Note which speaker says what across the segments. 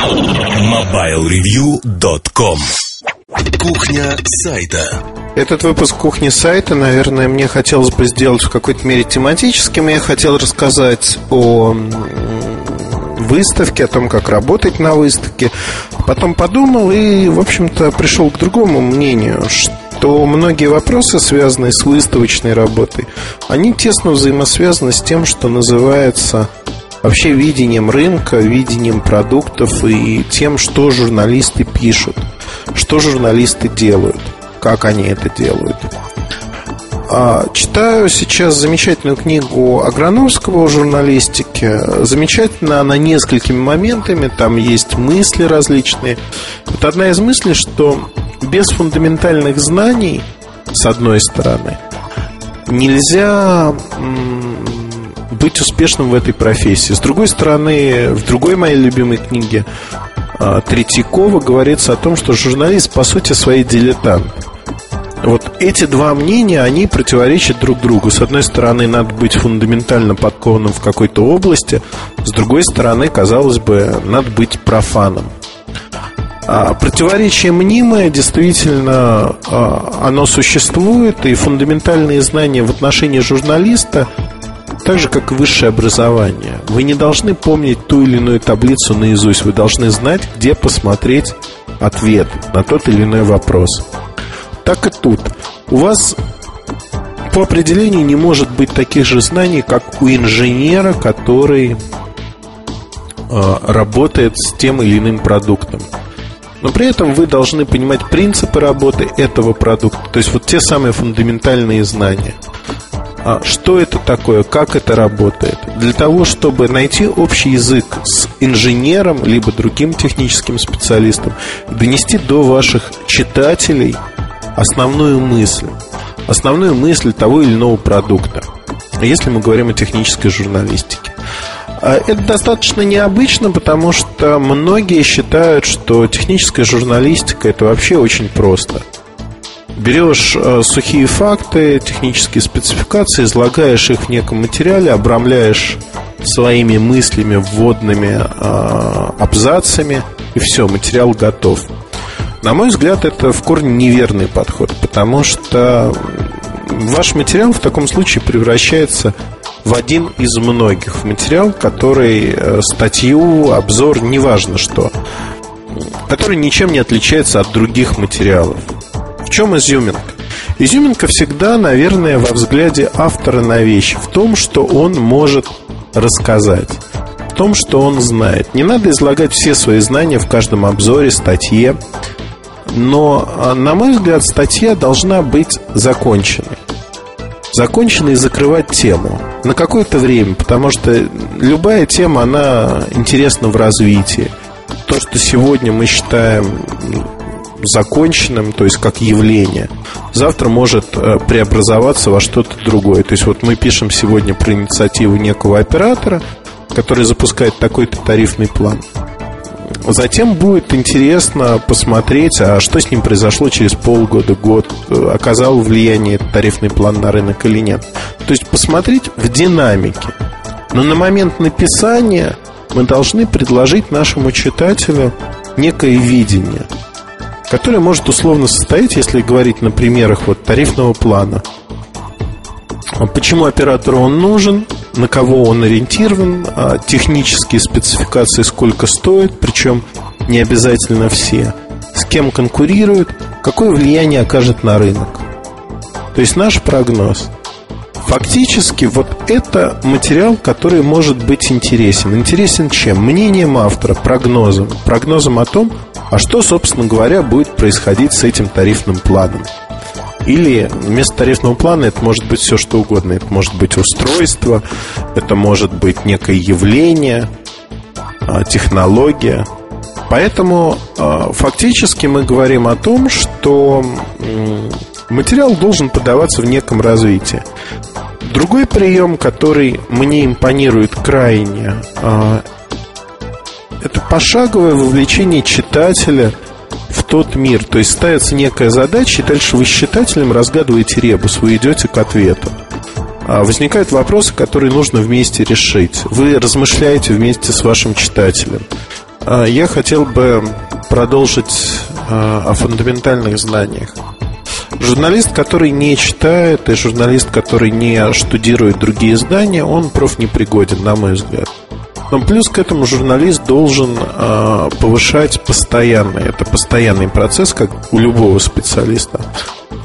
Speaker 1: MobileReview.com Кухня сайта
Speaker 2: этот выпуск кухни сайта, наверное, мне хотелось бы сделать в какой-то мере тематическим. Я хотел рассказать о выставке, о том, как работать на выставке. Потом подумал и, в общем-то, пришел к другому мнению, что многие вопросы, связанные с выставочной работой, они тесно взаимосвязаны с тем, что называется вообще видением рынка, видением продуктов и тем, что журналисты пишут, что журналисты делают, как они это делают. А, читаю сейчас замечательную книгу Аграновского о журналистике. Замечательно она несколькими моментами. Там есть мысли различные. Вот одна из мыслей, что без фундаментальных знаний, с одной стороны, нельзя быть успешным в этой профессии. С другой стороны, в другой моей любимой книге а, Третьякова говорится о том, что журналист по сути своей дилетант. Вот эти два мнения, они противоречат друг другу. С одной стороны, надо быть фундаментально подкованным в какой-то области, с другой стороны, казалось бы, надо быть профаном. А противоречие мнимое, действительно, а, оно существует, и фундаментальные знания в отношении журналиста так же, как и высшее образование. Вы не должны помнить ту или иную таблицу наизусть. Вы должны знать, где посмотреть ответ на тот или иной вопрос так и тут. У вас по определению не может быть таких же знаний, как у инженера, который э, работает с тем или иным продуктом. Но при этом вы должны понимать принципы работы этого продукта, то есть вот те самые фундаментальные знания. А что это такое, как это работает? Для того, чтобы найти общий язык с инженером, либо другим техническим специалистом, донести до ваших читателей – основную мысль, основную мысль того или иного продукта, если мы говорим о технической журналистике. А это достаточно необычно, потому что многие считают, что техническая журналистика это вообще очень просто. Берешь э, сухие факты, технические спецификации, излагаешь их в неком материале, обрамляешь своими мыслями, вводными э, абзацами, и все, материал готов. На мой взгляд, это в корне неверный подход, потому что ваш материал в таком случае превращается в один из многих. В материал, который э, статью, обзор, неважно что, который ничем не отличается от других материалов. Чем изюминка? Изюминка всегда, наверное, во взгляде автора на вещи, в том, что он может рассказать, в том, что он знает. Не надо излагать все свои знания в каждом обзоре, статье, но, а, на мой взгляд, статья должна быть законченной. Законченной и закрывать тему на какое-то время, потому что любая тема, она интересна в развитии. То, что сегодня мы считаем законченным, то есть как явление, завтра может э, преобразоваться во что-то другое. То есть вот мы пишем сегодня про инициативу некого оператора, который запускает такой-то тарифный план. Затем будет интересно посмотреть, а что с ним произошло через полгода, год, оказал влияние тарифный план на рынок или нет. То есть посмотреть в динамике. Но на момент написания мы должны предложить нашему читателю некое видение, которое может условно состоять, если говорить на примерах вот тарифного плана. Почему оператору он нужен, на кого он ориентирован, а технические спецификации, сколько стоит, причем не обязательно все, с кем конкурирует, какое влияние окажет на рынок. То есть наш прогноз. Фактически вот это материал, который может быть интересен. Интересен чем? Мнением автора, прогнозом. Прогнозом о том, а что, собственно говоря, будет происходить с этим тарифным планом. Или вместо тарифного плана это может быть все что угодно. Это может быть устройство, это может быть некое явление, а, технология. Поэтому а, фактически мы говорим о том, что материал должен подаваться в неком развитии. Другой прием, который мне импонирует крайне, а, это пошаговое вовлечение читателя – в тот мир. То есть ставится некая задача, и дальше вы с читателем разгадываете ребус, вы идете к ответу. А возникают вопросы, которые нужно вместе решить. Вы размышляете вместе с вашим читателем. а, я хотел бы продолжить а, о фундаментальных знаниях. Журналист, который не читает, и журналист, который не штудирует другие издания, он профнепригоден, на мой взгляд. Но плюс к этому журналист должен э, повышать постоянно. Это постоянный процесс, как у любого специалиста.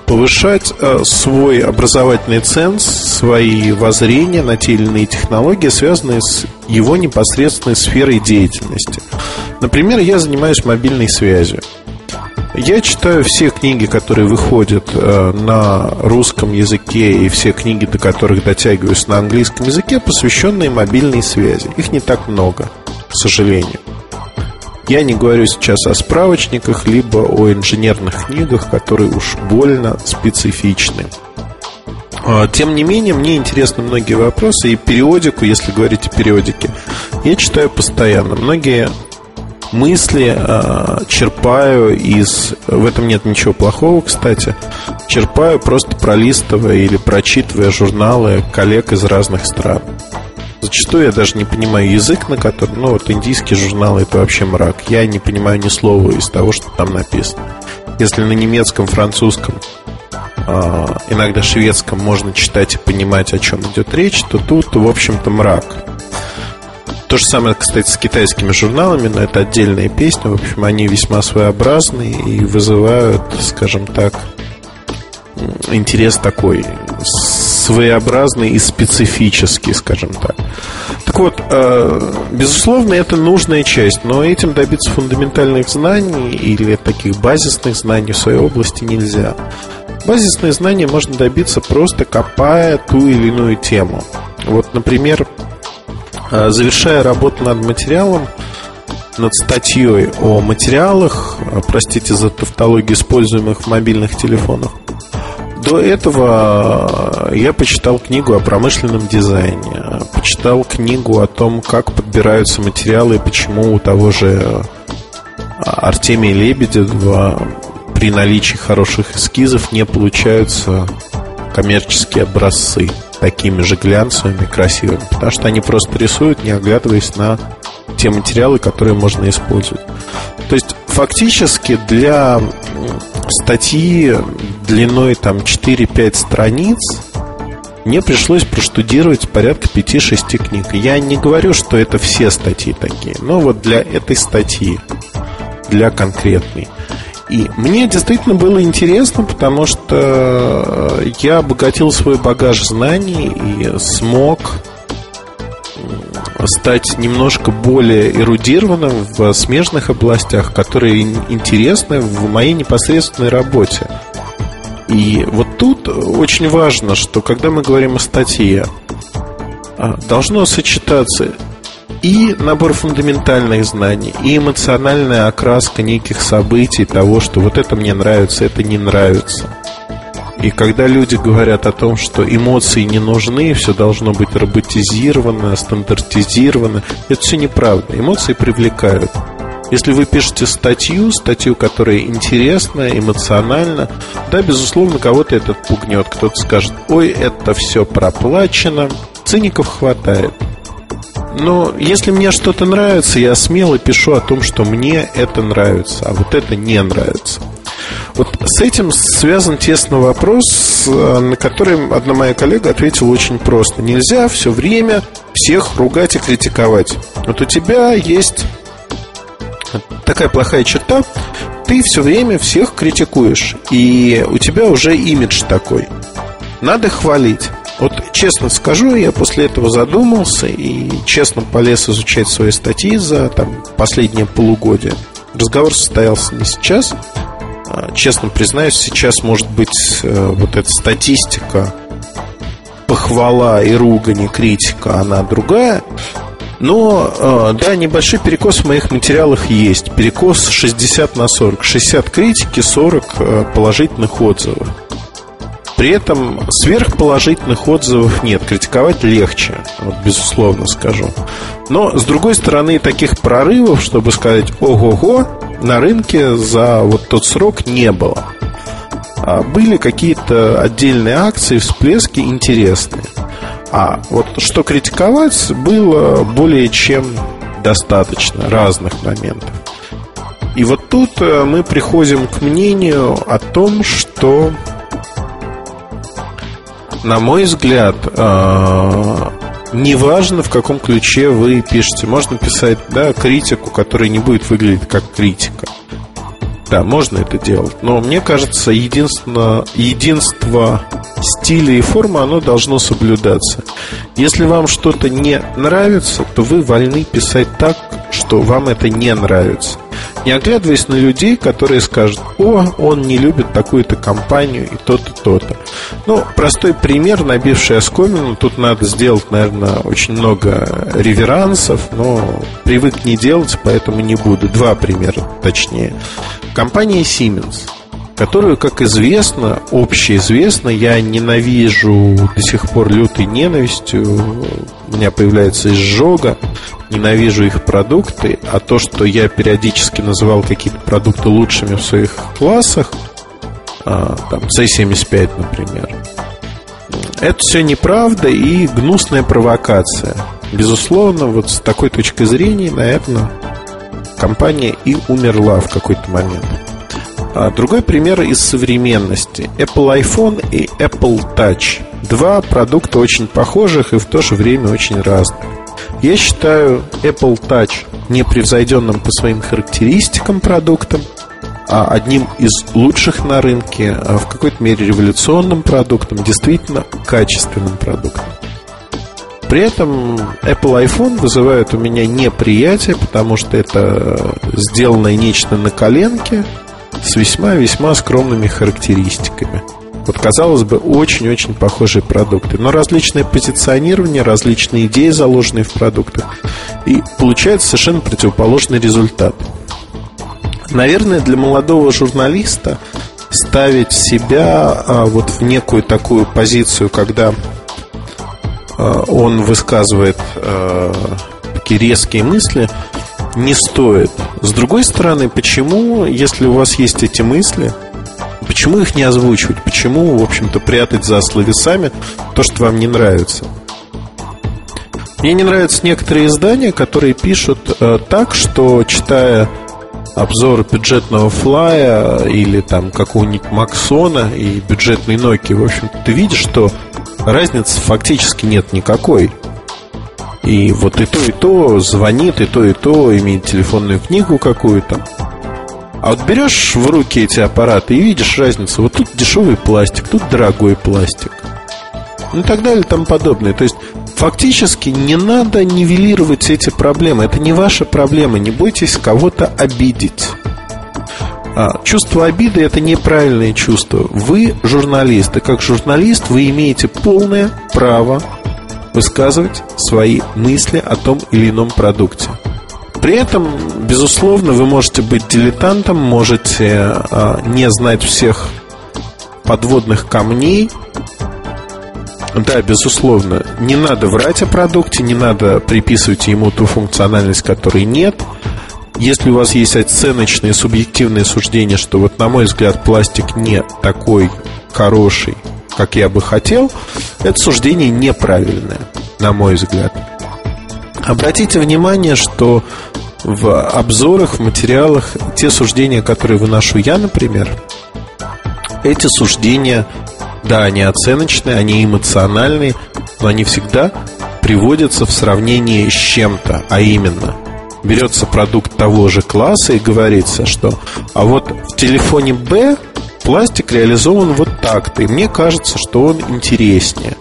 Speaker 2: Повышать э, свой образовательный ценз, свои воззрения на те или иные технологии, связанные с его непосредственной сферой деятельности. Например, я занимаюсь мобильной связью. Я читаю все книги, которые выходят э, на русском языке, и все книги, до которых дотягиваюсь на английском языке, посвященные мобильной связи. Их не так много, к сожалению. Я не говорю сейчас о справочниках, либо о инженерных книгах, которые уж больно специфичны. А, тем не менее, мне интересны многие вопросы, и периодику, если говорить о периодике, я читаю постоянно. Многие мысли э, черпаю из... В этом нет ничего плохого, кстати. Черпаю просто пролистывая или прочитывая журналы коллег из разных стран. Зачастую я даже не понимаю язык, на котором... Ну, вот индийские журналы — это вообще мрак. Я не понимаю ни слова из того, что там написано. Если на немецком, французском, э, иногда шведском можно читать и понимать, о чем идет речь, то тут, в общем-то, мрак. То же самое, кстати, с китайскими журналами, но это отдельная песня. В общем, они весьма своеобразные и вызывают, скажем так, интерес такой своеобразный и специфический, скажем так. Так вот, э, безусловно, это нужная часть, но этим добиться фундаментальных знаний или таких базисных знаний в своей области нельзя. Базисные знания можно добиться просто копая ту или иную тему. Вот, например, завершая работу над материалом, над статьей о материалах, а, простите за тавтологию, используемых в мобильных телефонах, до этого а, я почитал книгу о промышленном дизайне, почитал книгу о том, как подбираются материалы и почему у того же Артемия Лебедева при наличии хороших эскизов не получаются коммерческие образцы такими же глянцевыми, красивыми, потому что они просто рисуют, не оглядываясь на те материалы, которые можно использовать. То есть фактически для статьи длиной там 4-5 страниц мне пришлось проштудировать порядка 5-6 книг. Я не говорю, что это все статьи такие, но вот для этой статьи, для конкретной. И мне действительно было интересно, потому что я обогатил свой багаж знаний и смог стать немножко более эрудированным в смежных областях, которые интересны в моей непосредственной работе. И вот тут очень важно, что когда мы говорим о статье, а, должно сочетаться и набор фундаментальных знаний, и эмоциональная окраска неких событий, того, что вот это мне нравится, это не нравится. И когда люди говорят о том, что эмоции не нужны, все должно быть роботизировано, стандартизировано, это все неправда. Эмоции привлекают. Если вы пишете статью, статью, которая интересна, эмоциональна, да, безусловно, кого-то этот пугнет. Кто-то скажет, ой, это все проплачено. Циников хватает. Но если мне что-то нравится, я смело пишу о том, что мне это нравится, а вот это не нравится. Вот с этим связан тесно вопрос, э, на который одна моя коллега ответила очень просто. Нельзя все время всех ругать и критиковать. Вот у тебя есть такая плохая черта, ты все время всех критикуешь, и у тебя уже имидж такой. Надо хвалить. Вот честно скажу, я после этого задумался и честно полез изучать свои статьи за там, последнее полугодие. Разговор состоялся не сейчас. А, честно признаюсь, сейчас может быть э, вот эта статистика похвала и ругань критика, она другая. Но, э, да, небольшой перекос в моих материалах есть. Перекос 60 на 40. 60 критики, 40 э, положительных отзывов. При этом сверхположительных отзывов нет. Критиковать легче, вот, безусловно скажу. Но, с другой стороны, таких прорывов, чтобы сказать «Ого-го», на рынке за вот тот срок не было. А были какие-то отдельные акции, всплески интересные. А вот что критиковать было более чем достаточно разных моментов. И вот тут э, мы приходим к мнению о том, что, на мой взгляд, э, неважно, в каком ключе вы пишете. Можно писать да, критику, которая не будет выглядеть как критика. Да, можно это делать. Но мне кажется, единственно, единство стиля и формы, оно должно соблюдаться. Если вам что-то не нравится, то вы вольны писать так, что вам это не нравится. Не оглядываясь на людей, которые скажут, о, он не любит такую-то компанию и то-то, то-то. Ну, простой пример, набивший оскомину, тут надо сделать, наверное, очень много реверансов, но привык не делать, поэтому не буду. Два примера, точнее. Компания Siemens которую, как известно, общеизвестно, я ненавижу до сих пор лютой ненавистью, у меня появляется изжога, ненавижу их продукты, а то, что я периодически называл какие-то продукты лучшими в своих классах, а, там C75, например, это все неправда и гнусная провокация. Безусловно, вот с такой точки зрения, наверное, компания и умерла в какой-то момент. А другой пример из современности. Apple iPhone и Apple Touch. Два продукта очень похожих и в то же время очень разных. Я считаю Apple Touch непревзойденным по своим характеристикам продуктом, а одним из лучших на рынке, а в какой-то мере революционным продуктом, действительно качественным продуктом. При этом Apple iPhone вызывает у меня неприятие, потому что это сделанное нечто на коленке – с весьма-весьма скромными характеристиками. Вот, казалось бы, очень-очень похожие продукты. Но различное позиционирование, различные идеи, заложенные в продуктах. И получается совершенно противоположный результат. Наверное, для молодого журналиста ставить себя а, вот в некую такую позицию, когда а, он высказывает а, такие резкие мысли, не стоит. С другой стороны, почему, если у вас есть эти мысли, почему их не озвучивать? Почему, в общем-то, прятать за словесами то, что вам не нравится? Мне не нравятся некоторые издания, которые пишут э, так, что читая обзор бюджетного флая или там какого-нибудь Максона и бюджетной Nokia, в общем ты видишь, что разницы фактически нет никакой. И вот и то, и то звонит, и то, и то имеет телефонную книгу какую-то. А вот берешь в руки эти аппараты и видишь разницу. Вот тут дешевый пластик, тут дорогой пластик. Ну и так далее и тому подобное. То есть фактически не надо нивелировать эти проблемы. Это не ваша проблема. Не бойтесь кого-то обидеть. А, чувство обиды это неправильное чувство. Вы журналист, и как журналист вы имеете полное право высказывать свои мысли о том или ином продукте. При этом, безусловно, вы можете быть дилетантом, можете а, не знать всех подводных камней. Да, безусловно, не надо врать о продукте, не надо приписывать ему ту функциональность, которой нет. Если у вас есть оценочные, субъективные суждения, что вот на мой взгляд пластик не такой хороший, как я бы хотел, это суждение неправильное, на мой взгляд. Обратите внимание, что в обзорах, в материалах те суждения, которые выношу я, например, эти суждения, да, они оценочные, они эмоциональные, но они всегда приводятся в сравнении с чем-то, а именно берется продукт того же класса и говорится, что а вот в телефоне Б пластик реализован вот так-то, и мне кажется, что он интереснее.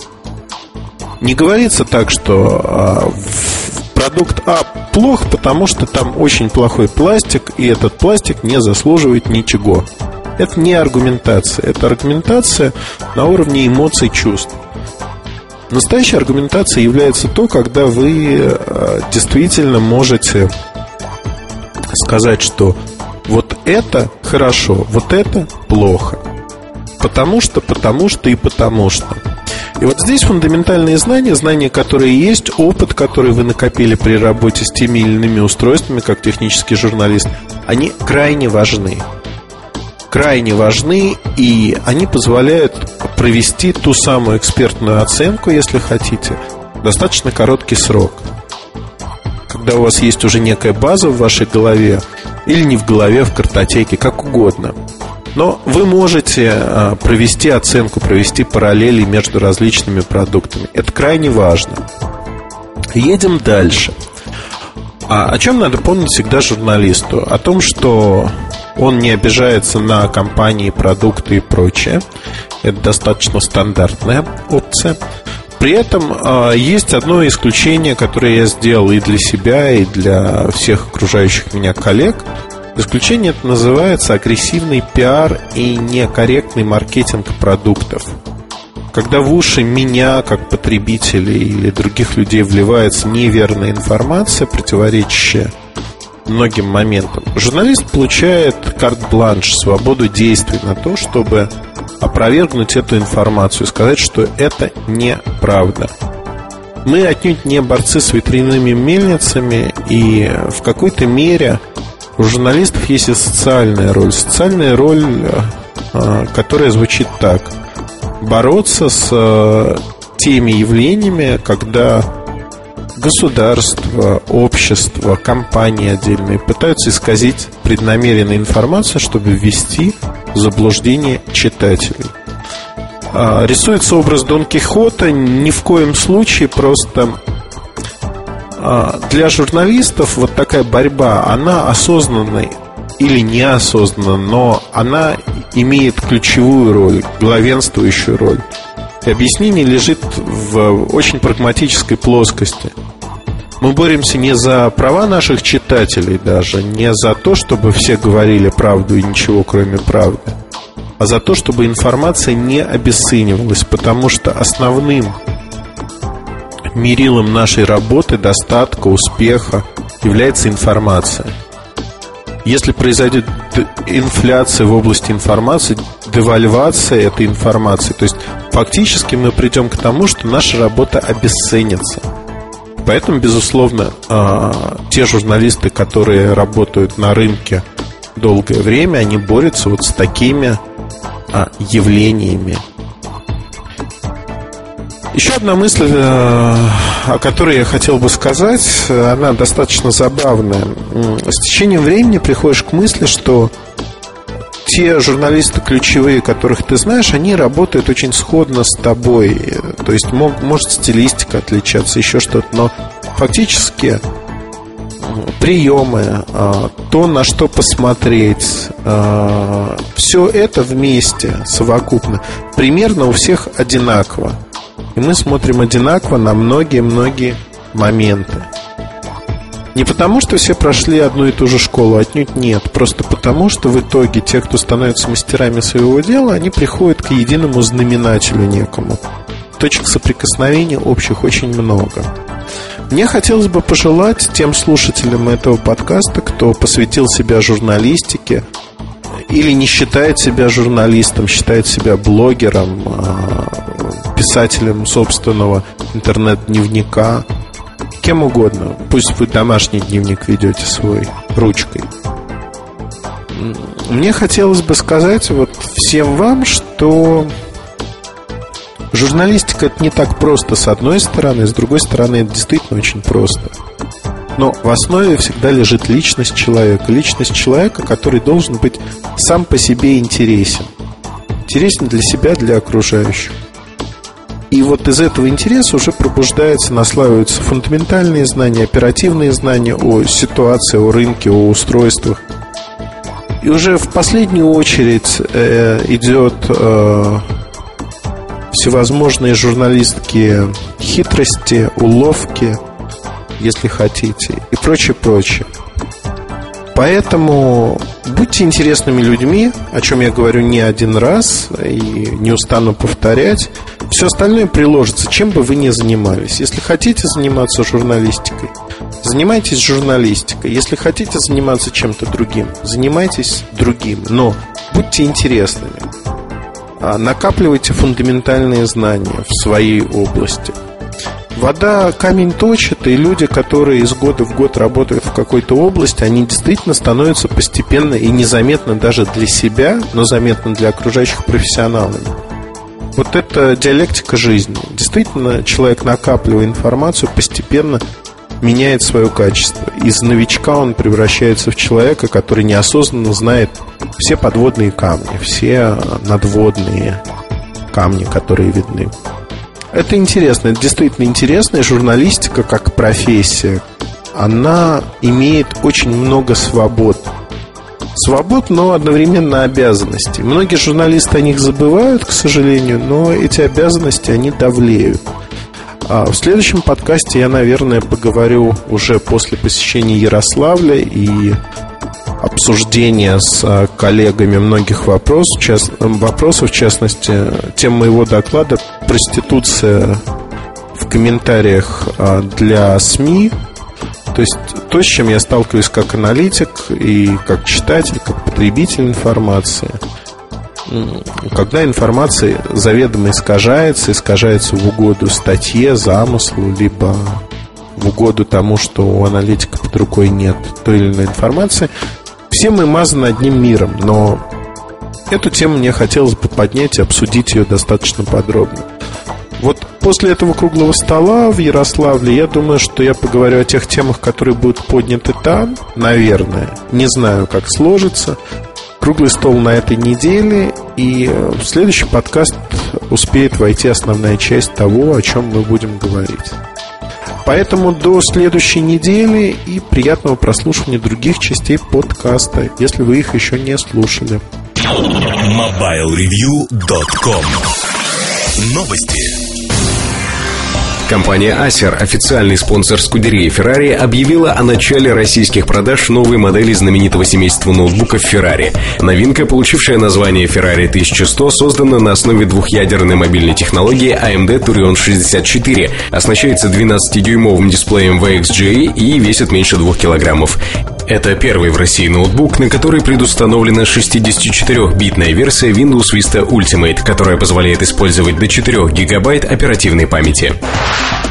Speaker 2: Не говорится так, что а, продукт А плох, потому что там очень плохой пластик, и этот пластик не заслуживает ничего. Это не аргументация, это аргументация на уровне эмоций, чувств. Настоящая аргументация является то, когда вы а, действительно можете сказать, что вот это хорошо, вот это плохо. Потому что, потому что и потому что. И вот здесь фундаментальные знания, знания, которые есть, опыт, который вы накопили при работе с теми или иными устройствами, как технический журналист, они крайне важны. Крайне важны, и они позволяют провести ту самую экспертную оценку, если хотите, достаточно короткий срок когда у вас есть уже некая база в вашей голове, или не в голове, в картотеке, как угодно. Но вы можете а, провести оценку, провести параллели между различными продуктами. Это крайне важно. Едем дальше. А о чем надо помнить всегда журналисту? О том, что он не обижается на компании, продукты и прочее. Это достаточно стандартная опция. При этом э, есть одно исключение, которое я сделал и для себя, и для всех окружающих меня коллег. Исключение это называется агрессивный пиар и некорректный маркетинг продуктов. Когда в уши меня, как потребителя или других людей, вливается неверная информация, противоречащая многим моментам, журналист получает карт-бланш, свободу действий на то, чтобы опровергнуть эту информацию сказать, что это неправда. Мы отнюдь не борцы с ветряными мельницами, и в какой-то мере у журналистов есть и социальная роль. Социальная роль, э, которая звучит так. Бороться с э, теми явлениями, когда государство, общество, компании отдельные пытаются исказить преднамеренную информацию, чтобы ввести в заблуждение читателей. А, рисуется образ Дон Кихота ни в коем случае просто а, для журналистов вот такая борьба, она осознанной или неосознанно, но она имеет ключевую роль, главенствующую роль. И объяснение лежит в очень прагматической плоскости. Мы боремся не за права наших читателей даже, не за то, чтобы все говорили правду и ничего кроме правды, а за то, чтобы информация не обесценивалась, потому что основным мерилом нашей работы, достатка, успеха является информация. Если произойдет инфляция в области информации, девальвация этой информации, то есть фактически мы придем к тому, что наша работа обесценится – Поэтому, безусловно, а, те журналисты, которые работают на рынке долгое время, они борются вот с такими а, явлениями. Еще одна мысль, э, о которой я хотел бы сказать, она достаточно забавная. С течением времени приходишь к мысли, что те журналисты ключевые, которых ты знаешь, они работают очень сходно с тобой. То есть мог, может стилистика отличаться, еще что-то, но фактически приемы, а, то, на что посмотреть, а, все это вместе, совокупно, примерно у всех одинаково. И мы смотрим одинаково на многие-многие моменты. Не потому, что все прошли одну и ту же школу, отнюдь нет. Просто потому, что в итоге те, кто становятся мастерами своего дела, они приходят к единому знаменателю некому. Точек соприкосновения общих очень много. Мне хотелось бы пожелать тем слушателям этого подкаста, кто посвятил себя журналистике, или не считает себя журналистом, считает себя блогером, а, писателем собственного интернет-дневника, кем угодно. Пусть вы домашний дневник ведете свой ручкой. Мне хотелось бы сказать вот всем вам, что журналистика это не так просто с одной стороны, с другой стороны это действительно очень просто. Но в основе всегда лежит личность человека. Личность человека, который должен быть сам по себе интересен. Интересен для себя, для окружающих. И вот из этого интереса уже пробуждается, наслаиваются фундаментальные знания, оперативные знания о ситуации, о рынке, о устройствах. И уже в последнюю очередь э, идет э, всевозможные журналистские хитрости, уловки, если хотите, и прочее, прочее. Поэтому будьте интересными людьми, о чем я говорю не один раз и не устану повторять. Все остальное приложится, чем бы вы ни занимались. Если хотите заниматься журналистикой, занимайтесь журналистикой. Если хотите заниматься чем-то другим, занимайтесь другим. Но будьте интересными. А накапливайте фундаментальные знания в своей области. Вода камень точит, и люди, которые из года в год работают в какой-то области, они действительно становятся постепенно и незаметно даже для себя, но заметно для окружающих профессионалами. Вот это диалектика жизни. Действительно, человек, накапливая информацию, постепенно меняет свое качество. Из новичка он превращается в человека, который неосознанно знает все подводные камни, все надводные камни, которые видны. Это интересно, это действительно интересно. И журналистика как профессия, она имеет очень много свобод. Свобод, но одновременно обязанностей. Многие журналисты о них забывают, к сожалению, но эти обязанности, они давлеют. А в следующем подкасте я, наверное, поговорю уже после посещения Ярославля и обсуждения с а, коллегами многих вопрос, част, вопросов, в частности, тем моего доклада «Проституция в комментариях а, для СМИ». То есть то, с чем я сталкиваюсь как аналитик и как читатель, как потребитель информации – когда информация заведомо искажается, искажается в угоду статье, замыслу, либо в угоду тому, что у аналитика под рукой нет той или иной информации, все мы мазаны одним миром, но эту тему мне хотелось бы поднять и обсудить ее достаточно подробно. Вот после этого круглого стола в Ярославле я думаю, что я поговорю о тех темах, которые будут подняты там, наверное. Не знаю, как сложится. Круглый стол на этой неделе, и э, в следующий подкаст успеет войти основная часть того, о чем мы будем говорить. Поэтому до следующей недели и приятного прослушивания других частей подкаста, если вы их еще не слушали.
Speaker 1: MobileReview.com Новости.
Speaker 3: Компания Acer, официальный спонсор Скудерии Ferrari, объявила о начале российских продаж новой модели знаменитого семейства ноутбуков Ferrari. Новинка, получившая название Ferrari 1100, создана на основе двухъядерной мобильной технологии AMD Turion 64, оснащается 12-дюймовым дисплеем VXGA и весит меньше 2 килограммов. Это первый в России ноутбук, на который предустановлена 64-битная версия Windows Vista Ultimate, которая позволяет использовать до 4 гигабайт оперативной памяти.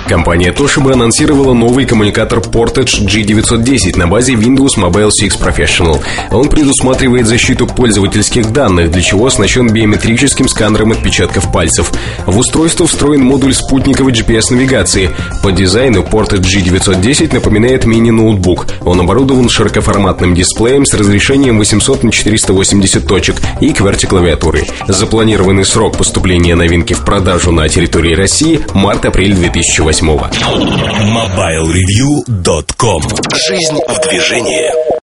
Speaker 3: Компания Toshiba анонсировала новый коммуникатор Portage G910 на базе Windows Mobile 6 Professional. Он предусматривает защиту пользовательских данных, для чего оснащен биометрическим сканером отпечатков пальцев. В устройство встроен модуль спутниковой GPS-навигации. По дизайну Portage G910 напоминает мини-ноутбук. Он оборудован широкоформатным дисплеем с разрешением 800 на 480 точек и QWERTY-клавиатурой. Запланированный срок поступления новинки в продажу на территории России – март-апрель 2008
Speaker 1: MobileReview.com Жизнь в движении